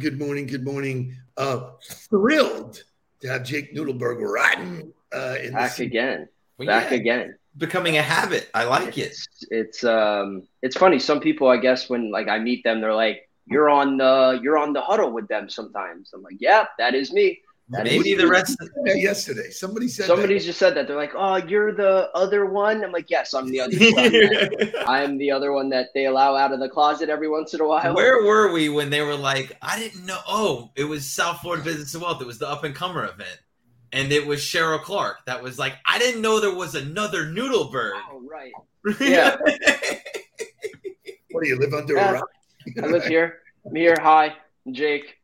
morning. Good morning. Good morning. Uh, thrilled to have Jake Noodleberg riding uh, in back the again. Well, back yeah. again. Becoming a habit. I like it's, it. It's um it's funny. Some people I guess when like I meet them, they're like, You're on the you're on the huddle with them sometimes. I'm like, Yeah, that is me. That Maybe the rest of yesterday. Somebody said somebody just said that. They're like, Oh, you're the other one. I'm like, Yes, I'm the other one. I'm the other one that they allow out of the closet every once in a while. Where were we when they were like, I didn't know oh, it was South Florida Business and Wealth. It was the up and comer event and it was Cheryl Clark that was like, I didn't know there was another Noodleberg. Oh, right. Yeah. what do you live under yeah. a rock? I live here. I'm here. Hi, Jake.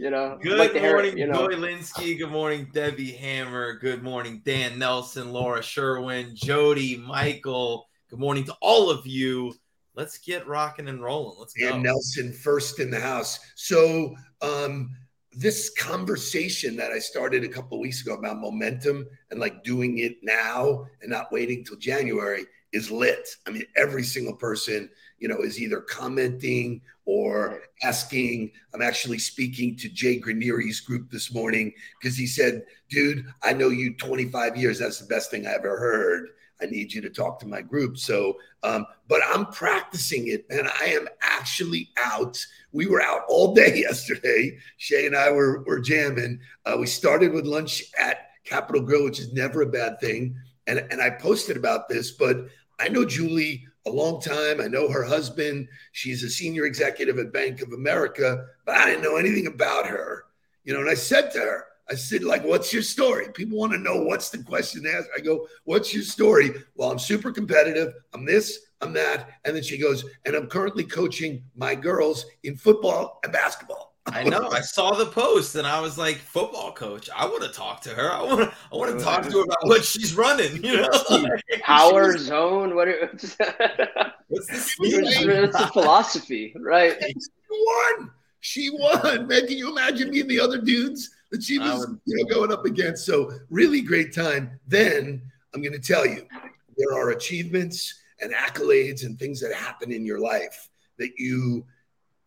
You know, good like morning, you know. Linsky. Good morning, Debbie Hammer. Good morning, Dan Nelson, Laura Sherwin, Jody, Michael. Good morning to all of you. Let's get rocking and rolling. Let's go. Dan Nelson first in the house. So, um, this conversation that I started a couple of weeks ago about momentum and like doing it now and not waiting till January is lit. I mean, every single person, you know, is either commenting or asking. I'm actually speaking to Jay Granieri's group this morning because he said, dude, I know you 25 years. That's the best thing I ever heard. I need you to talk to my group. So, um, but I'm practicing it and I am actually out. We were out all day yesterday. Shay and I were, were jamming. Uh, we started with lunch at Capital Grille, which is never a bad thing. And, and I posted about this, but I know Julie a long time. I know her husband. She's a senior executive at Bank of America, but I didn't know anything about her. You know, and I said to her, I said, like, what's your story? People want to know what's the question asked. I go, what's your story? Well, I'm super competitive. I'm this, I'm that. And then she goes, and I'm currently coaching my girls in football and basketball. I know. I saw the post and I was like, football coach. I want to talk to her. I want to. I want to uh, talk to her about what she's running. You know, power zone. What? Are, what's this? It's a philosophy, right? She won. She won. Man, can you imagine me and the other dudes? that she was you know, going up against. So really great time. Then I'm going to tell you, there are achievements and accolades and things that happen in your life that you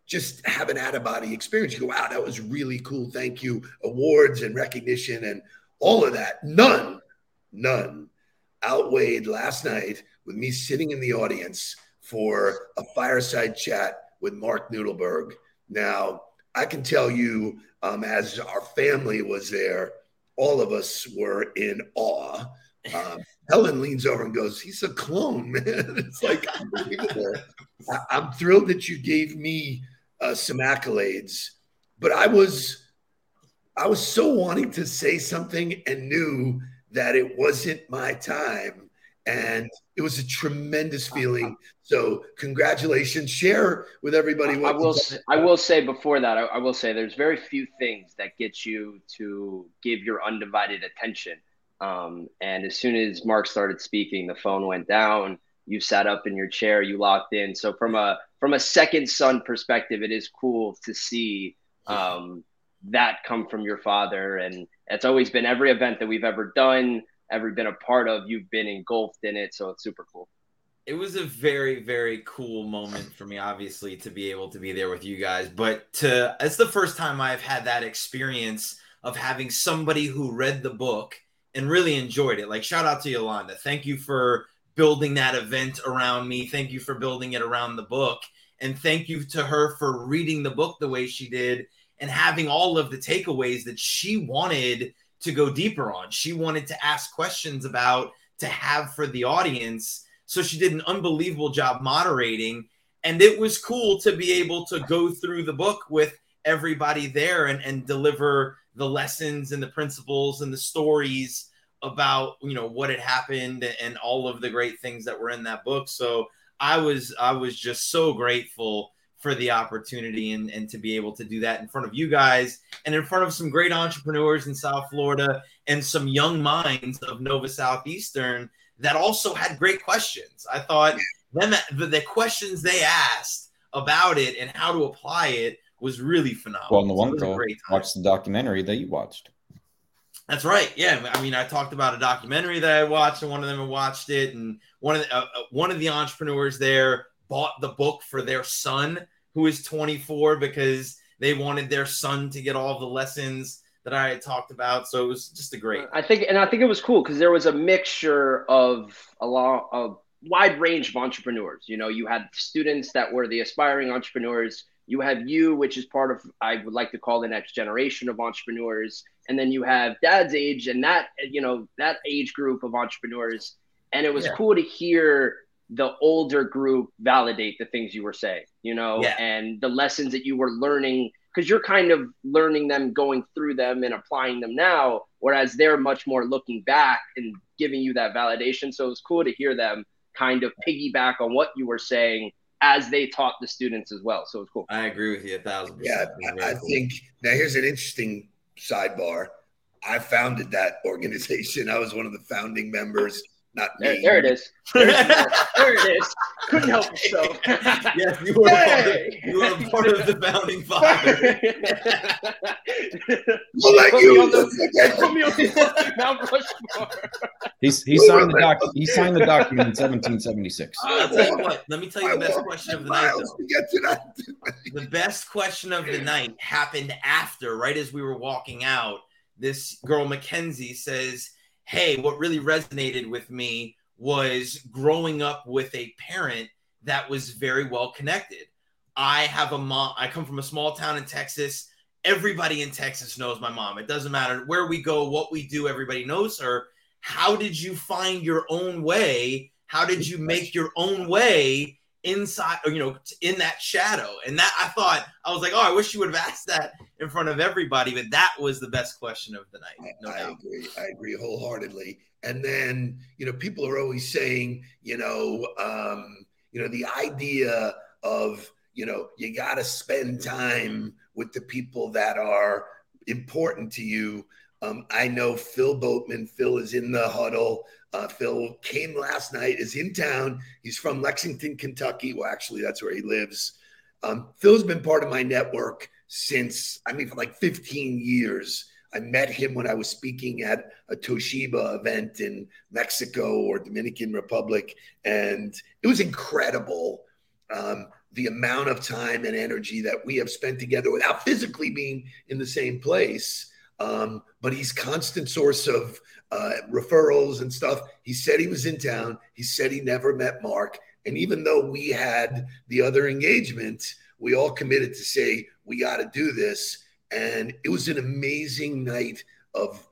just have an out of body experience. You go, wow, that was really cool. Thank you. Awards and recognition and all of that. None, none outweighed last night with me sitting in the audience for a fireside chat with Mark Noodleberg. Now, I can tell you um, as our family was there, all of us were in awe. Um, Helen leans over and goes, "He's a clone, man." it's like unbelievable. I, am thrilled that you gave me uh, some accolades, but I was, I was so wanting to say something and knew that it wasn't my time, and it was a tremendous feeling. So, congratulations! Share with everybody. What I will. Say, I will say before that, I, I, will say there's very few things that get you to give your undivided attention. Um, and as soon as Mark started speaking, the phone went down. You sat up in your chair. You locked in. So from a from a second son perspective, it is cool to see um, that come from your father. And it's always been every event that we've ever done ever been a part of, you've been engulfed in it. So it's super cool. It was a very, very cool moment for me, obviously, to be able to be there with you guys. But to it's the first time I've had that experience of having somebody who read the book and really enjoyed it. Like shout out to Yolanda. Thank you for building that event around me. Thank you for building it around the book. And thank you to her for reading the book the way she did and having all of the takeaways that she wanted to go deeper on. She wanted to ask questions about to have for the audience. So she did an unbelievable job moderating. And it was cool to be able to go through the book with everybody there and, and deliver the lessons and the principles and the stories about you know what had happened and all of the great things that were in that book so i was i was just so grateful for the opportunity and, and to be able to do that in front of you guys and in front of some great entrepreneurs in South Florida and some young minds of Nova Southeastern that also had great questions. I thought then the, the questions they asked about it and how to apply it was really phenomenal. Well, in the one watch the documentary that you watched. That's right. Yeah, I mean, I talked about a documentary that I watched, and one of them watched it, and one of the, uh, uh one of the entrepreneurs there bought the book for their son who is 24 because they wanted their son to get all the lessons that I had talked about. So it was just a great. I think, and I think it was cool because there was a mixture of a lot of wide range of entrepreneurs. You know, you had students that were the aspiring entrepreneurs. You have you, which is part of I would like to call the next generation of entrepreneurs, and then you have dad's age and that you know that age group of entrepreneurs. And it was yeah. cool to hear the older group validate the things you were saying, you know, yeah. and the lessons that you were learning because you're kind of learning them, going through them, and applying them now. Whereas they're much more looking back and giving you that validation. So it was cool to hear them kind of piggyback on what you were saying as they taught the students as well. So it's cool. I agree with you a thousand percent. Yeah, I, I cool. think now here's an interesting sidebar. I founded that organization. I was one of the founding members. Not there, there it is. there it is. Couldn't help myself. yes, you were, hey. part of, you were part of the founding father. well, like you. Put me on the Mount Rushmore. He's, he signed the doc. He signed the document in 1776. I'll tell you what. Let me tell you the best question of the night. Get to that. the best question of the night happened after, right as we were walking out. This girl Mackenzie says hey, what really resonated with me was growing up with a parent that was very well connected. I have a mom, I come from a small town in Texas. Everybody in Texas knows my mom. It doesn't matter where we go, what we do, everybody knows her. How did you find your own way? How did you make your own way inside or you know in that shadow. And that i thought i was like oh i wish you would have asked that in front of everybody but that was the best question of the night no I, I agree. I agree wholeheartedly. And then you know people are always saying you know um you know the idea of you know you got to spend time with the people that are important to you um, I know Phil Boatman. Phil is in the huddle. Uh, Phil came last night, is in town. He's from Lexington, Kentucky. Well, actually, that's where he lives. Um, Phil's been part of my network since, I mean, for like 15 years. I met him when I was speaking at a Toshiba event in Mexico or Dominican Republic. And it was incredible um, the amount of time and energy that we have spent together without physically being in the same place. Um, but he's constant source of uh, referrals and stuff. He said he was in town. He said he never met Mark. And even though we had the other engagement, we all committed to say, we got to do this. And it was an amazing night of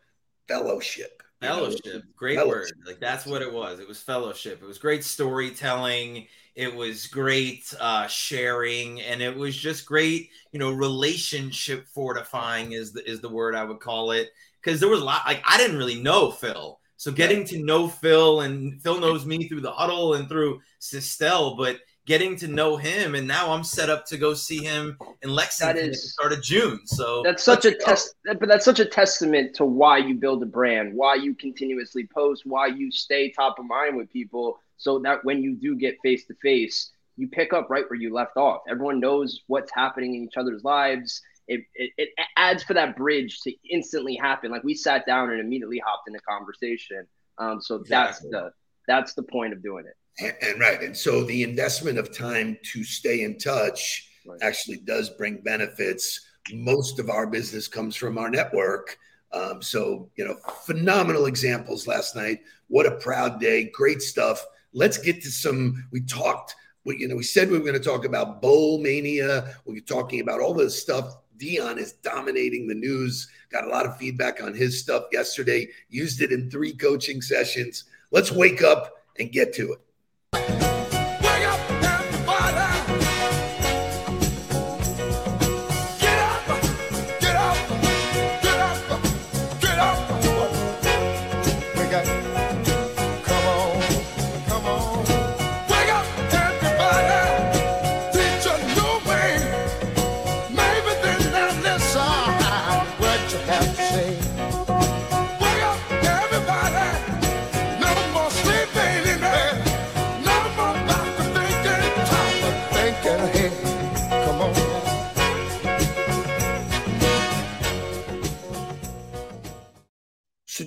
fellowship. Fellowship, great fellowship. word. Like that's what it was. It was fellowship. It was great storytelling. It was great uh, sharing, and it was just great. You know, relationship fortifying is the is the word I would call it because there was a lot. Like I didn't really know Phil, so getting to know Phil and Phil knows me through the huddle and through Sistel, but getting to know him and now I'm set up to go see him in Lexington that is, at the start of June. So that's such a test but that's such a testament to why you build a brand, why you continuously post, why you stay top of mind with people so that when you do get face to face, you pick up right where you left off. Everyone knows what's happening in each other's lives. It, it, it adds for that bridge to instantly happen. Like we sat down and immediately hopped into conversation. Um, so exactly. that's the that's the point of doing it. And, and, right, and so the investment of time to stay in touch right. actually does bring benefits. Most of our business comes from our network. Um, so you know, phenomenal examples last night. What a proud day! Great stuff. Let's get to some. We talked. We, you know, we said we were going to talk about bowl mania. We are talking about all this stuff. Deion is dominating the news. Got a lot of feedback on his stuff yesterday. Used it in three coaching sessions. Let's wake up and get to it. Thank you.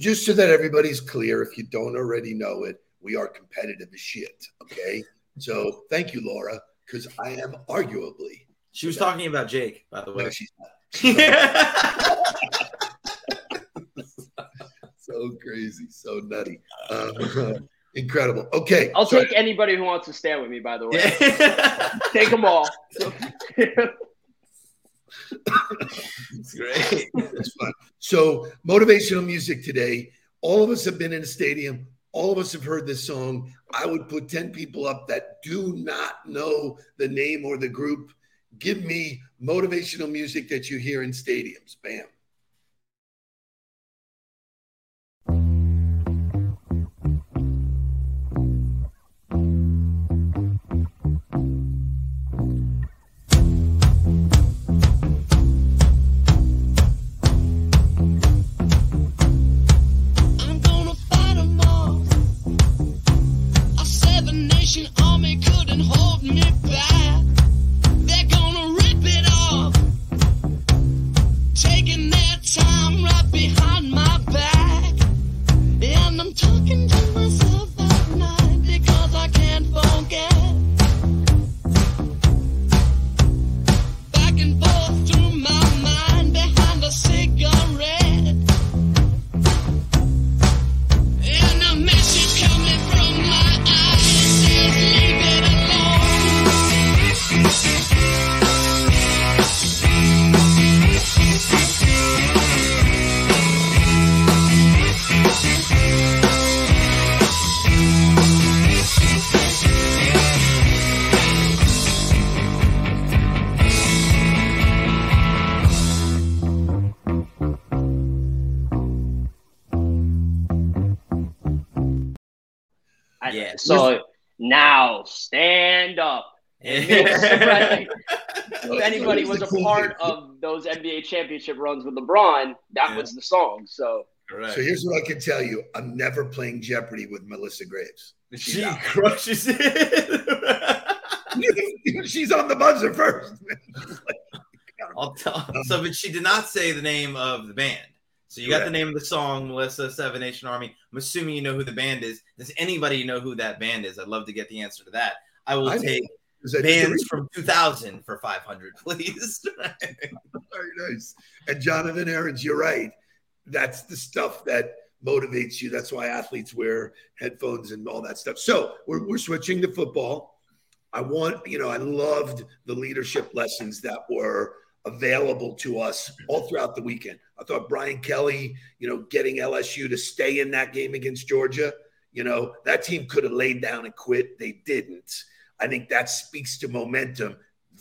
Just so that everybody's clear, if you don't already know it, we are competitive as shit. Okay. So thank you, Laura, because I am arguably She was talking about Jake, by the way. No, she's not. so crazy, so nutty, um, incredible. Okay, I'll so- take anybody who wants to stand with me. By the way, take them all. it's great. It's fun. So, motivational music today. All of us have been in a stadium. All of us have heard this song. I would put 10 people up that do not know the name or the group. Give me motivational music that you hear in stadiums. Bam. I- Yeah. So now stand up. And if anybody was a part of those NBA championship runs with LeBron, that Yeah. was the song. So Correct. So, here's what I can tell you I'm never playing Jeopardy with Melissa Graves. she out. crushes it. She's on the buzzer first. I'll tell. So, but she did not say the name of the band. So you got the name of the song, Melissa Seven Nation Army. I'm assuming you know who the band is. Does anybody know who that band is? I'd love to get the answer to that. I will I take bands from 2000 for 500, please. Very nice. And Jonathan Aarons, you're right. That's the stuff that motivates you. That's why athletes wear headphones and all that stuff. So we're, we're switching to football. I want, you know, I loved the leadership lessons that were available to us all throughout the weekend. I thought Brian Kelly, you know, getting LSU to stay in that game against Georgia, you know, that team could have laid down and quit. They didn't. I think that speaks to momentum.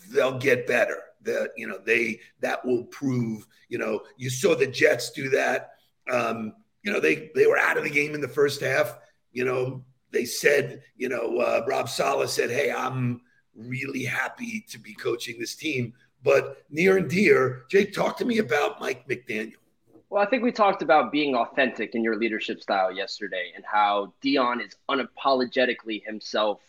They'll get better. That you know they that will prove. You know, you saw the Jets do that. Um, you know, they they were out of the game in the first half. You know, they said, you know, uh, Rob Saleh said, "Hey, I'm really happy to be coaching this team." But near and dear, Jake, talk to me about Mike McDaniel. Well, I think we talked about being authentic in your leadership style yesterday and how Deion is unapologetically himself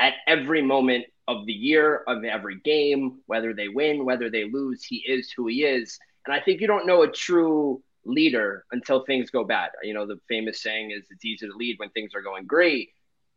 at every moment of the year, of every game, whether they win, whether they lose, he is who he is. And I think you don't know a true leader until things go bad. You know, the famous saying is it's easy to lead when things are going great.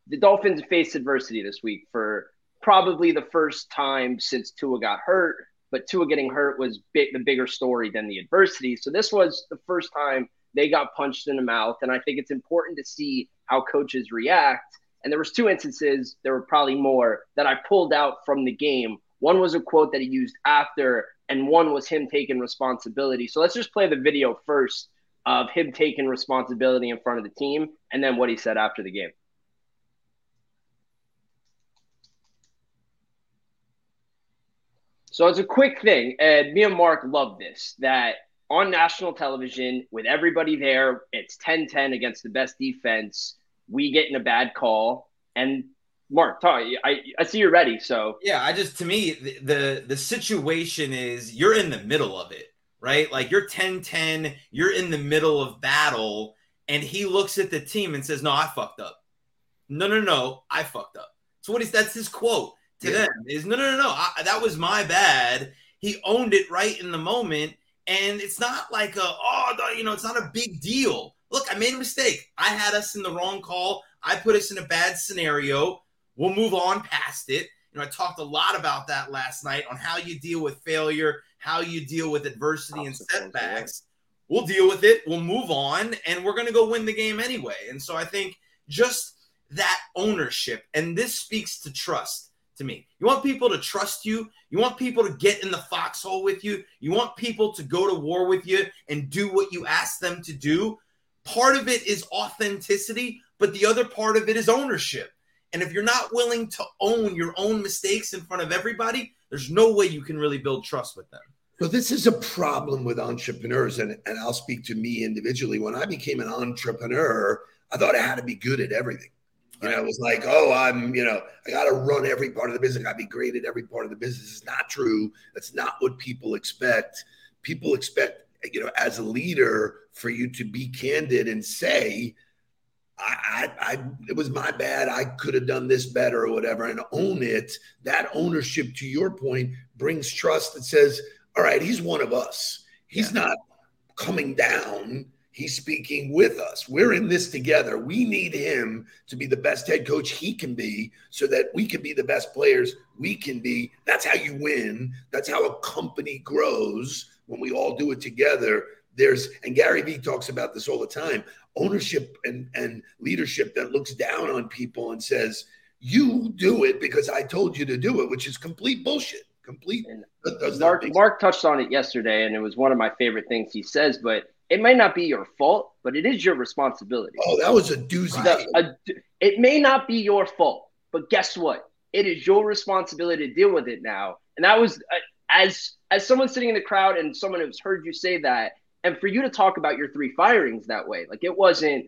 The Dolphins faced adversity this week for probably the first time since Tua got hurt but Tua getting hurt was big, the bigger story than the adversity. So this was the first time they got punched in the mouth, and I think it's important to see how coaches react. And there was two instances, there were probably more that I pulled out from the game. One was a quote that he used after, and one was him taking responsibility. So let's just play the video first of him taking responsibility in front of the team, and then what he said after the game. So it's a quick thing, and me and Mark love this. That on national television, with everybody there, it's 10-10 against the best defense. We get in a bad call, and Mark, talk, I I see you're ready. So yeah, I just to me the, the the situation is you're in the middle of it, right? Like you're 10-10, you're in the middle of battle, and he looks at the team and says, "No, I fucked up. No, no, no, I fucked up." So what is that's his quote to Yeah. them is, "No, no, no, no, I, that was my bad." He owned it right in the moment, and it's not like a oh, you know, it's not a big deal. Look, I made a mistake. I had us in the wrong call. I put us in a bad scenario. We'll move on past it. You know, I talked a lot about that last night on how you deal with failure, how you deal with adversity and setbacks. We'll deal with it. We'll move on, and we're going to go win the game anyway. And so I think just that ownership, and this speaks to trust to me. You want people to trust you. You want people to get in the foxhole with you. You want people to go to war with you and do what you ask them to do. Part of it is authenticity, but the other part of it is ownership. And if you're not willing to own your own mistakes in front of everybody, there's no way you can really build trust with them. So this is a problem with entrepreneurs, and, and I'll speak to me individually. When I became an entrepreneur, I thought I had to be good at everything. You know, it was like, oh, I'm, you know, I got to run every part of the business. I got to be great at every part of the business. It's not true. That's not what people expect. People expect, you know, as a leader, for you to be candid and say, I, I, I, it was my bad. I could have done this better or whatever, and own it. That ownership, to your point, brings trust that says, all right, he's one of us. He's yeah. not coming down He's speaking with us. We're in this together. We need him to be the best head coach he can be so that we can be the best players we can be. That's how you win. That's how a company grows when we all do it together. There's, and Gary Vee talks about this all the time ownership and, and leadership that looks down on people and says, you do it because I told you to do it, which is complete bullshit. Complete. Mark, Mark touched on it yesterday, and it was one of my favorite things he says, but it may not be your fault, but it is your responsibility. Oh, that was a doozy. The, a, it may not be your fault, but guess what? It is your responsibility to deal with it now. And that was uh, as as someone sitting in the crowd and someone who's heard you say that, and for you to talk about your three firings that way, like it wasn't.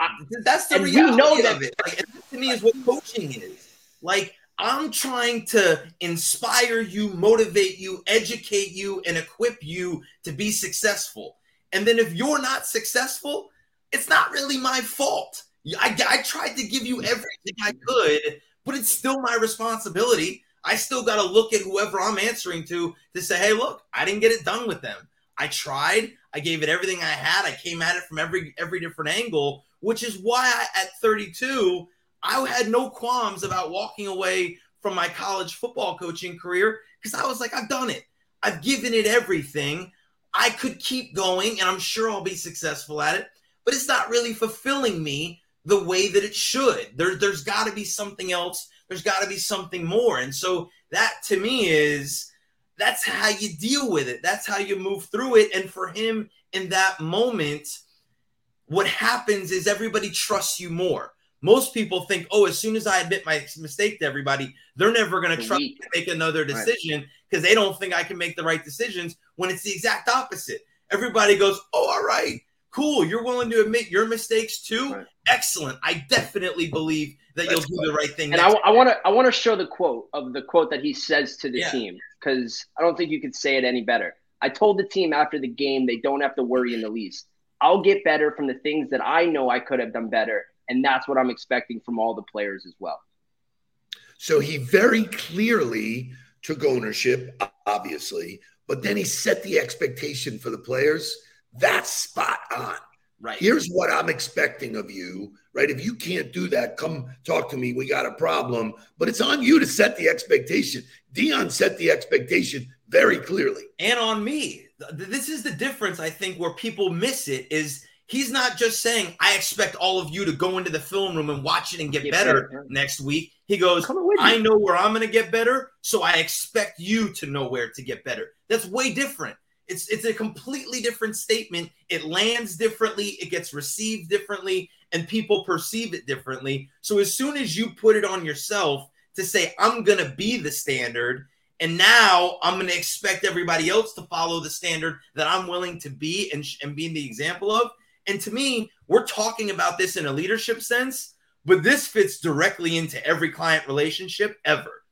I, That's the reality we know that, of it. Like, to me, is what coaching is. Like I'm trying to inspire you, motivate you, educate you, and equip you to be successful. And then if you're not successful, it's not really my fault. I, I tried to give you everything I could, but it's still my responsibility. I still got to look at whoever I'm answering to to say, hey, look, I didn't get it done with them. I tried. I gave it everything I had. I came at it from every every different angle, which is why I, at 32 I had no qualms about walking away from my college football coaching career because I was like, I've done it. I've given it everything. I could keep going and I'm sure I'll be successful at it, but it's not really fulfilling me the way that it should. There, there's got to be something else. There's got to be something more. And so that to me is that's how you deal with it. That's how you move through it. And for him in that moment, what happens is everybody trusts you more. Most people think, oh, as soon as I admit my mistake to everybody, they're never going to trust me to make another decision because they don't think I can make the right decisions when it's the exact opposite. Everybody goes, oh, all right, cool. You're willing to admit your mistakes too. Right. Excellent. I definitely believe that That's you'll do the right thing. And I want to I want to show the quote of the quote that he says to the yeah. team because I don't think you could say it any better. I told the team after the game they don't have to worry in the least. I'll get better from the things that I know I could have done better and that's what I'm expecting from all the players as well. So he very clearly took ownership, obviously, but then he set the expectation for the players. That's spot on. Right. Here's what I'm expecting of you, right? If you can't do that, come talk to me. We got a problem. But it's on you to set the expectation. Deion set the expectation very clearly. And on me. This is the difference, I think, where people miss it is He's not just saying, I expect all of you to go into the film room and watch it and get, get better, better, next week. He goes, I know where I'm going to get better, so I expect you to know where to get better. That's way different. It's it's a completely different statement. It lands differently, it gets received differently, and people perceive it differently. So as soon as you put it on yourself to say, I'm going to be the standard, and now I'm going to expect everybody else to follow the standard that I'm willing to be and, and being the example of, and to me, we're talking about this in a leadership sense, but this fits directly into every client relationship ever.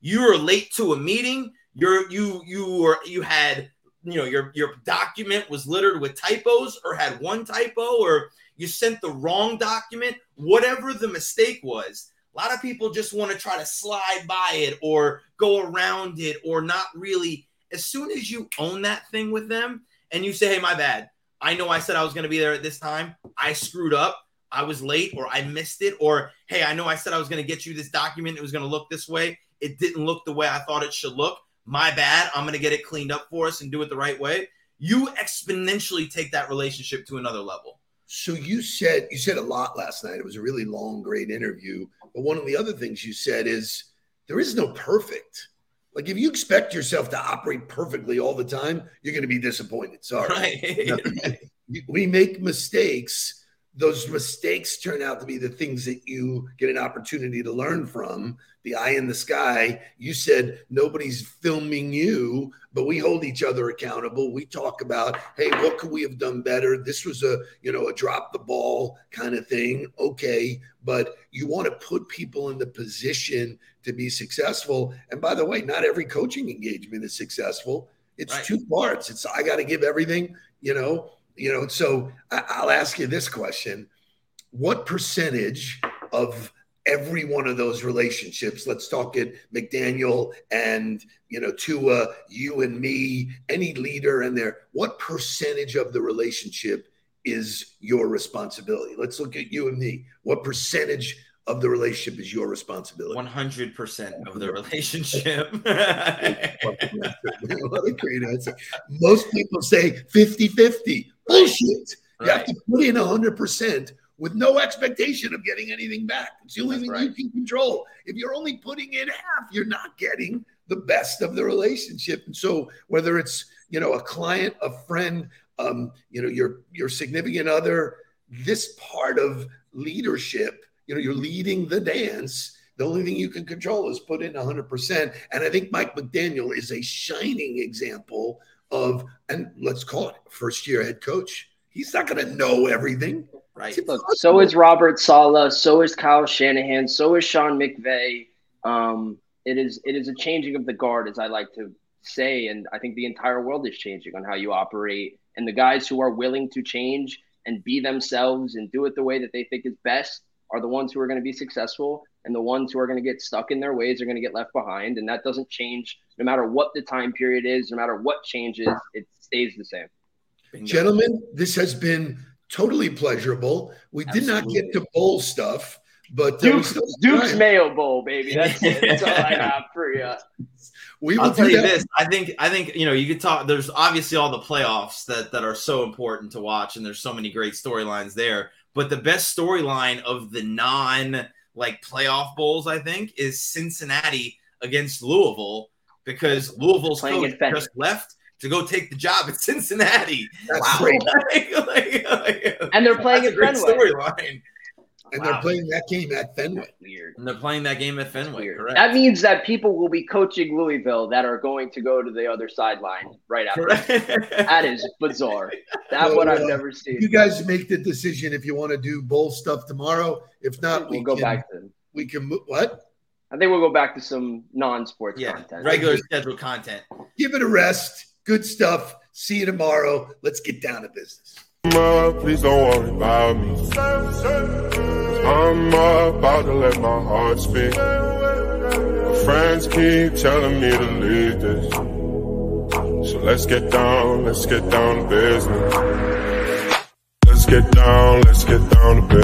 You are late to a meeting. You're you you were you had you know your your document was littered with typos or had one typo or you sent the wrong document. Whatever the mistake was, a lot of people just want to try to slide by it or go around it or not really. As soon as you own that thing with them and you say, "Hey, my bad," I know I said I was going to be there at this time. I screwed up. I was late or I missed it. Or, hey, I know I said I was going to get you this document. It was going to look this way. it didn't look the way I thought it should look. My bad. I'm going to get it cleaned up for us and do it the right way. You exponentially take that relationship to another level. So you said you said a lot last night. It was a really long, great interview. But one of the other things you said is there is no perfect. Like if you expect yourself to operate perfectly all the time, you're going to be disappointed. Sorry. Right. we make mistakes. Those mistakes turn out to be the things that you get an opportunity to learn from. The eye in the sky. You said nobody's filming you, but we hold each other accountable. We talk about, hey, what could we have done better? This was a, you know, a drop the ball kind of thing. Okay, but you want to put people in the position to be successful. And by the way, not every coaching engagement is successful. It's Right. two parts. It's I got to give everything, you know, you know. So I'll ask you this question: What percentage of every one of those relationships? Let's talk it, McDaniel and you know Tua, you and me, any leader in there. What percentage of the relationship is your responsibility? Let's look at you and me. What percentage of the relationship is your responsibility? 100% of the relationship. what a great answer. Most people say 50 50. Bullshit. You have to put in 100% with no expectation of getting anything back. It's the only That's thing right. you can control. If you're only putting in half, you're not getting the best of the relationship. And so, whether it's you know a client, a friend, um, you know your your significant other, this part of leadership, you know, you're leading the dance. The only thing you can control is put in 100%. And I think Mike McDaniel is a shining example of, and let's call it first year head coach. He's not going to know everything. right. Look, so is Robert Saleh, so is Kyle Shanahan, so is Sean McVay. Um, it is it is a changing of the guard, as I like to say, and I think the entire world is changing on how you operate. And the guys who are willing to change and be themselves and do it the way that they think is best are the ones who are going to be successful, and the ones who are going to get stuck in their ways are going to get left behind. And that doesn't change no matter what the time period is, no matter what changes, it stays the same. Bingo. Gentlemen, this has been totally pleasurable. We did not get to bowl stuff, but Duke's, still Duke's. Mayo Bowl, baby. That's. That's all I have for you. we will I'll tell you that. this. I think I think you know you could talk. There's obviously all the playoffs that that are so important to watch, and there's so many great storylines there. But the best storyline of the non like playoff bowls, I think, is Cincinnati against Louisville because Louisville's coach just left to go take the job at Cincinnati. That's great. Like, like, like, And they're playing at a great Fenway. storyline. And Wow. they're playing that game at Fenway. Weird. And they're playing that game at Fenway. Weird. Correct. That means that people will be coaching Louisville that are going to go to the other sideline right after. correct. That is bizarre. That Well, what I've uh, never seen. You guys make the decision if you want to do bowl stuff tomorrow. If not, we'll we go can, back to. we can mo- what? I think we'll go back to some non-sports yeah, content. regular scheduled content. Give it a rest. Good stuff. See you tomorrow. Let's get down to business. Mama, please don't worry about me. I'm about to let my heart speak. My friends keep telling me to leave this. So let's get down, let's get down to business. Let's get down, let's get down to